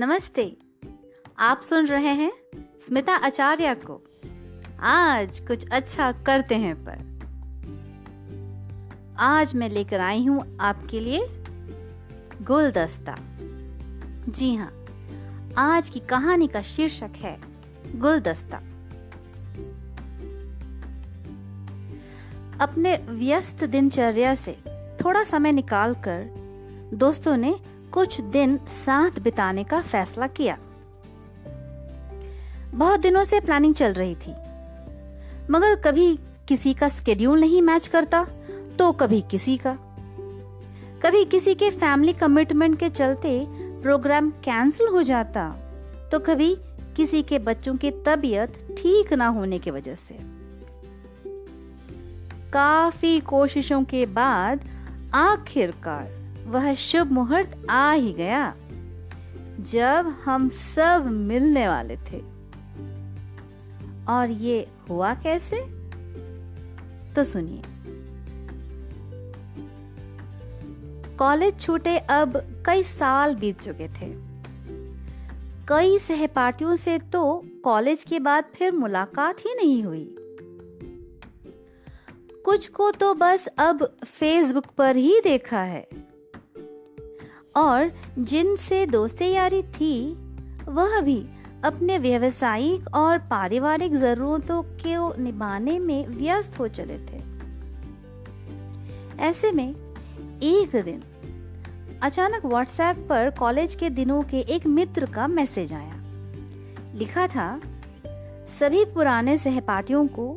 नमस्ते। आप सुन रहे हैं स्मिता आचार्य को। आज कुछ अच्छा करते हैं पर। आज मैं लेकर आई हूँ आपके लिए गुलदस्ता। जी हाँ आज की कहानी का शीर्षक है गुलदस्ता। अपने व्यस्त दिनचर्या से थोड़ा समय निकालकर दोस्तों ने कुछ दिन साथ बिताने का फैसला किया। बहुत दिनों से प्लानिंग चल रही थी। मगर कभी किसी का स्केड्यूल नहीं मैच करता तो कभी किसी का। कभी किसी के फैमिली कमिटमेंट के चलते प्रोग्राम कैंसिल हो जाता तो कभी किसी के बच्चों की तबीयत ठीक ना होने की वजह से। काफ़ी कोशिशों के बाद आखिरकार वह शुभ मुहूर्त आ ही गया जब हम सब मिलने वाले थे। और ये हुआ कैसे? तो सुनिए। कॉलेज छूटे अब कई साल बीत चुके थे। कई सहपाठियों से तो कॉलेज के बाद फिर मुलाकात ही नहीं हुई। कुछ को तो बस अब फेसबुक पर ही देखा है। और जिनसे दोस्ती यारी थी, वह भी अपने व्यवसायिक और पारिवारिक जरूरतों को निभाने में व्यस्त हो चले थे। ऐसे में एक दिन अचानक व्हाट्सएप पर कॉलेज के दिनों के एक मित्र का मैसेज आया। लिखा था, सभी पुराने सहपाठियों को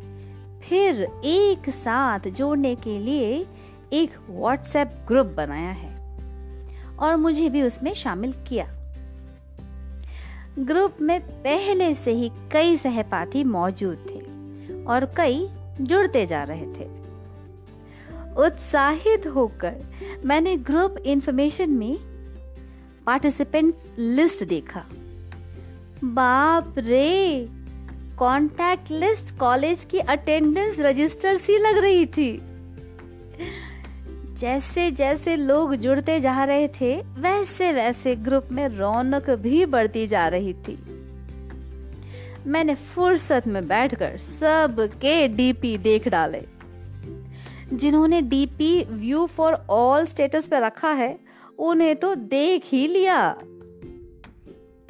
फिर एक साथ जोड़ने के लिए एक व्हाट्सएप ग्रुप बनाया है। और मुझे भी उसमें शामिल किया। ग्रुप में पहले से ही कई सहपाठी मौजूद थे और कई जुड़ते जा रहे थे। उत्साहित होकर मैंने ग्रुप इंफॉर्मेशन में पार्टिसिपेंट्स लिस्ट देखा। बाप रे! कॉन्टैक्ट लिस्ट कॉलेज की अटेंडेंस रजिस्टर सी लग रही थी। जैसे जैसे लोग जुड़ते जा रहे थे, वैसे वैसे ग्रुप में रौनक भी बढ़ती जा रही थी। मैंने फुर्सत में बैठकर सब के डीपी देख डाले। जिन्होंने DP view for all status पे रखा है, उन्हें तो देख ही लिया।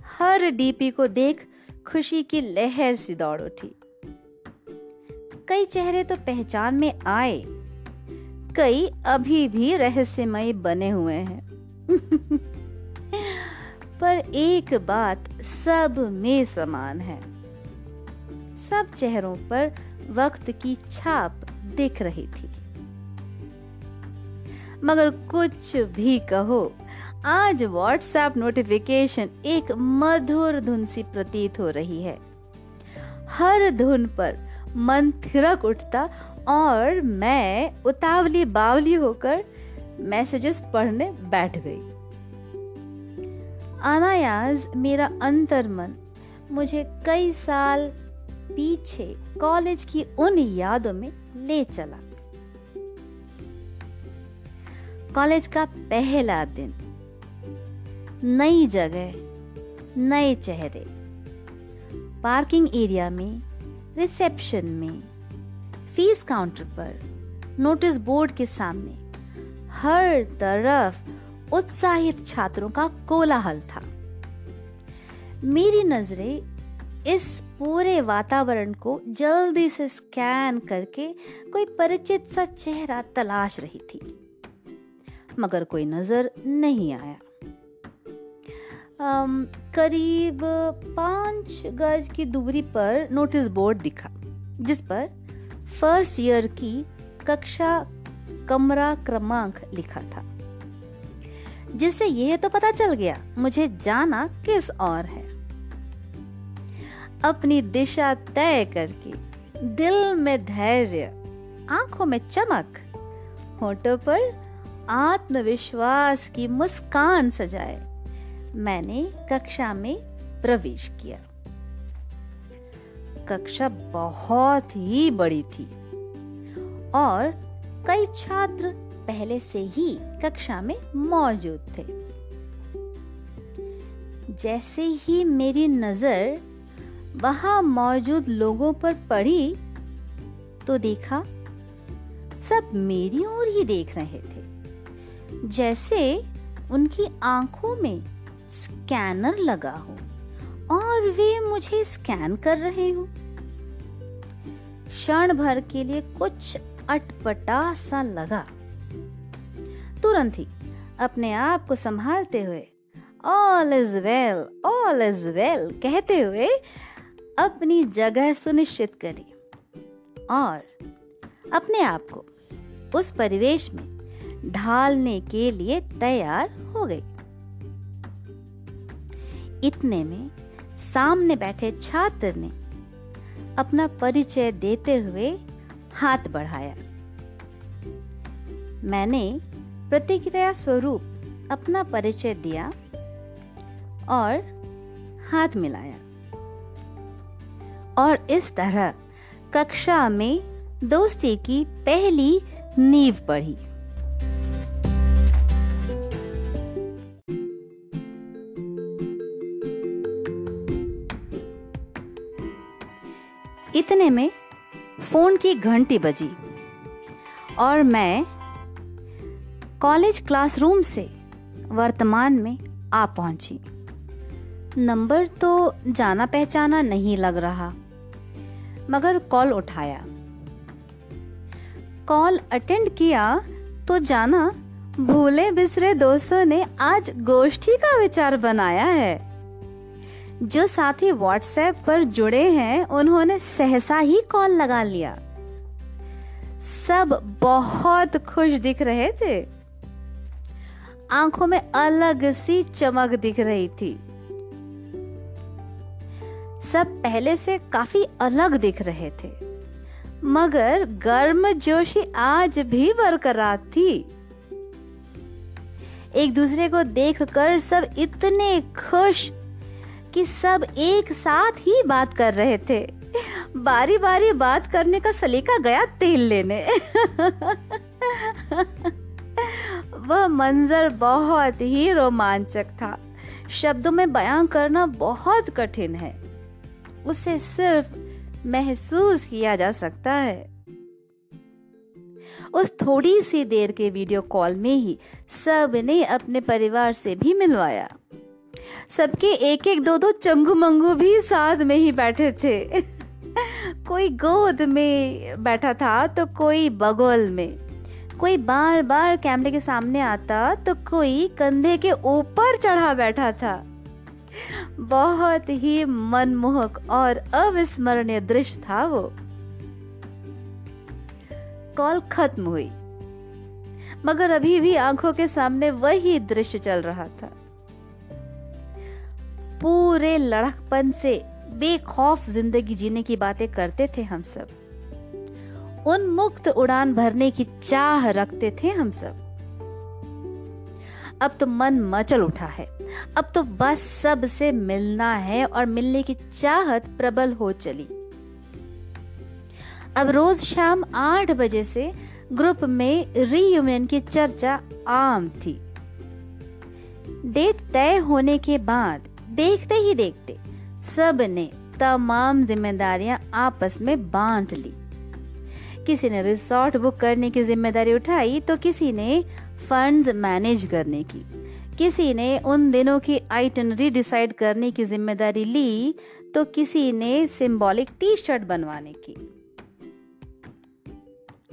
हर डीपी को देख खुशी की लहर सी दौड़ उठी। कई चेहरे तो पहचान में आए कई अभी भी रहस्यमय बने हुए हैं। पर एक बात सब में समान है। सब चेहरों पर वक्त की छाप दिख रही थी। मगर कुछ भी कहो, आज व्हाट्सएप नोटिफिकेशन एक मधुर धुन सी प्रतीत हो रही है। हर धुन पर मन उठता और मैं उतावली बावली होकर मैसेजेस पढ़ने बैठ गई। अनायास मेरा अंतर मन मुझे कई साल पीछे कॉलेज की उन यादों में ले चला। कॉलेज का पहला दिन, नई जगह, नए चेहरे पार्किंग एरिया में रिसेप्शन में फ़ीस काउंटर पर नोटिस बोर्ड के सामने हर तरफ़ उत्साहित छात्रों का कोलाहल था। मेरी नज़रें इस पूरे वातावरण को जल्दी से स्कैन करके कोई परिचित सा चेहरा तलाश रही थी मगर कोई नज़र नहीं आया। um, करीब पाँच गज की दूरी पर नोटिस बोर्ड दिखा जिस पर फ़र्स्ट ईयर की कक्षा कमरा क्रमांक लिखा था। जिससे यह तो पता चल गया, मुझे जाना किस और है। अपनी दिशा तय करके दिल में धैर्य, आँखों में चमक, होठों पर आत्मविश्वास की मुस्कान सजाए, मैंने कक्षा में प्रवेश किया। कक्षा बहुत ही बड़ी थी। और कई छात्र पहले से ही कक्षा में मौजूद थे। जैसे ही मेरी नज़र वहाँ मौजूद लोगों पर पड़ी तो देखा सब मेरी ओर ही देख रहे थे। जैसे उनकी आँखों में स्कैनर लगा हो और वे मुझे स्कैन कर रहे हो। क्षण भर के लिए कुछ अटपटा सा लगा। तुरंत ही अपने आप को संभालते हुए all is well all is well कहते हुए अपनी जगह सुनिश्चित करी और अपने आप को उस परिवेश में ढालने के लिए तैयार हो गई। इतने में सामने बैठे छात्र ने अपना परिचय देते हुए हाथ बढ़ाया। मैंने प्रतिक्रिया स्वरूप अपना परिचय दिया और हाथ मिलाया। और इस तरह कक्षा में दोस्ती की पहली नींव पढ़ी इतने में फ़ोन की घंटी बजी और मैं कॉलेज क्लासरूम से वर्तमान में आ पहुँची। नंबर तो जाना पहचाना नहीं लग रहा, मगर कॉल उठाया। कॉल अटेंड किया तो जाना भूले बिसरे दोस्तों ने आज गोष्ठी का विचार बनाया है। जो साथी व्हाट्सएप पर जुड़े हैं, उन्होंने सहसा ही कॉल लगा लिया। सब बहुत खुश दिख रहे थे। आँखों में अलग सी चमक दिख रही थी। सब पहले से काफ़ी अलग दिख रहे थे। मगर गर्म जोशी आज भी बरकरार थी। एक दूसरे को देखकर सब इतने खुश कि सब एक साथ ही बात कर रहे थे। बारी बारी बात करने का सलीका गया तेल लेने। वह मंजर बहुत ही रोमांचक था। शब्दों में बयां करना बहुत कठिन है। उसे सिर्फ़ महसूस किया जा सकता है। उस थोड़ी सी देर के वीडियो कॉल में ही सबने अपने परिवार से भी मिलवाया। सबके एक एक दो दो चंगू मंगू भी साथ में ही बैठे थे। कोई गोद में बैठा था तो कोई बगोल में। कोई बार बार कैमरे के सामने आता तो कोई कंधे के ऊपर चढ़ा बैठा था। बहुत ही मनमोहक और अविस्मरणीय दृश्य था वो। कॉल खत्म हुई। मगर अभी भी आँखों के सामने वही दृश्य चल रहा था। पूरे लड़कपन से बेखौफ ज़िंदगी जीने की बातें करते थे हम सब। उन्मुक्त उड़ान भरने की चाह रखते थे हम सब। अब तो मन मचल उठा है। अब तो बस सबसे मिलना है और मिलने की चाहत प्रबल हो चली। अब रोज शाम आठ बजे से ग्रुप में रीयूनियन की चर्चा आम थी। डेट तय होने के बाद देखते ही देखते सबने तमाम जिम्मेदारियाँ आपस में बांट ली। किसी ने रिसोर्ट बुक करने की ज़िम्मेदारी उठाई तो किसी ने फंड्स मैनेज करने की। किसी ने उन दिनों की आइटनरी डिसाइड करने की ज़िम्मेदारी ली तो किसी ने सिंबॉलिक टी शर्ट बनवाने की।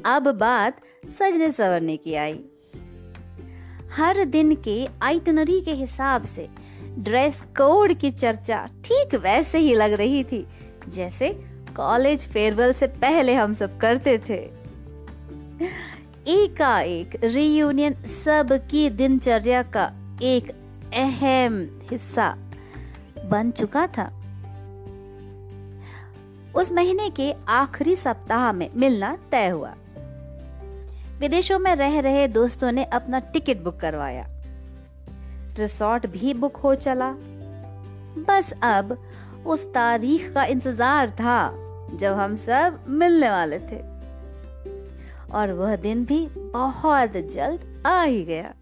अब बात सजने सवरने की आई। हर दिन के आइटनरी के हिसाब से ड्रेस कोड की चर्चा ठीक वैसे ही लग रही थी, जैसे कॉलेज फेयरवेल से पहले हम सब करते थे। एकाएक रीयूनियन सबकी दिनचर्या का एक अहम हिस्सा बन चुका था। उस महीने के आखिरी सप्ताह में मिलना तय हुआ। विदेशों में रह रहे दोस्तों ने अपना टिकट बुक करवाया। रिसोर्ट भी बुक हो चला। बस अब उस तारीख का इंतज़ार था, जब हम सब मिलने वाले थे। और वह दिन भी बहुत जल्द आ ही गया।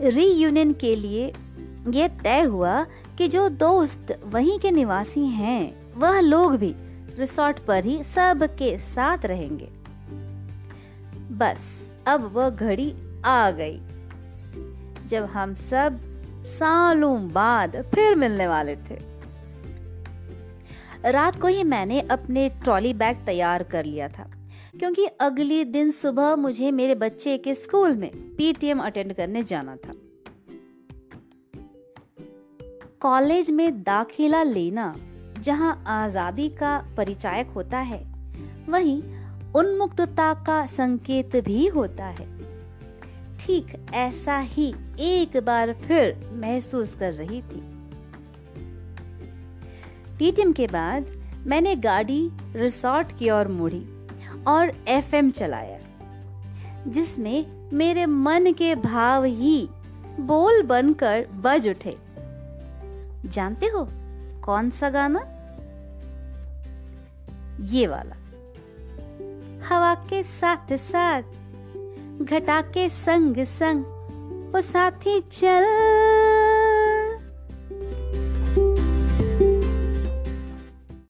रीयूनियन के लिए यह तय हुआ कि जो दोस्त वहीं के निवासी हैं, वह लोग भी रिसोर्ट पर ही सब के साथ रहेंगे। बस अब वह घड़ी आ गई। जब हम सब सालों बाद फिर मिलने वाले थे। रात को ही मैंने अपने ट्रॉली बैग तैयार कर लिया था, क्योंकि अगले दिन सुबह मुझे मेरे बच्चे के स्कूल में पीटीएम अटेंड करने जाना था। कॉलेज में दाखिला लेना, जहाँ आज़ादी का परिचायक होता है, वहीं उन्मुक्तता का संकेत भी होता है। ठीक ऐसा ही एक बार फिर महसूस कर रही थी। पीटीएम के बाद मैंने गाड़ी रिसोर्ट की ओर मुड़ी और एफएम चलाया, जिसमें मेरे मन के भाव ही बोल बनकर बज उठे। जानते हो कौन सा गाना? ये वाला। हवा के साथ साथ घटा के संग संग वो साथी चल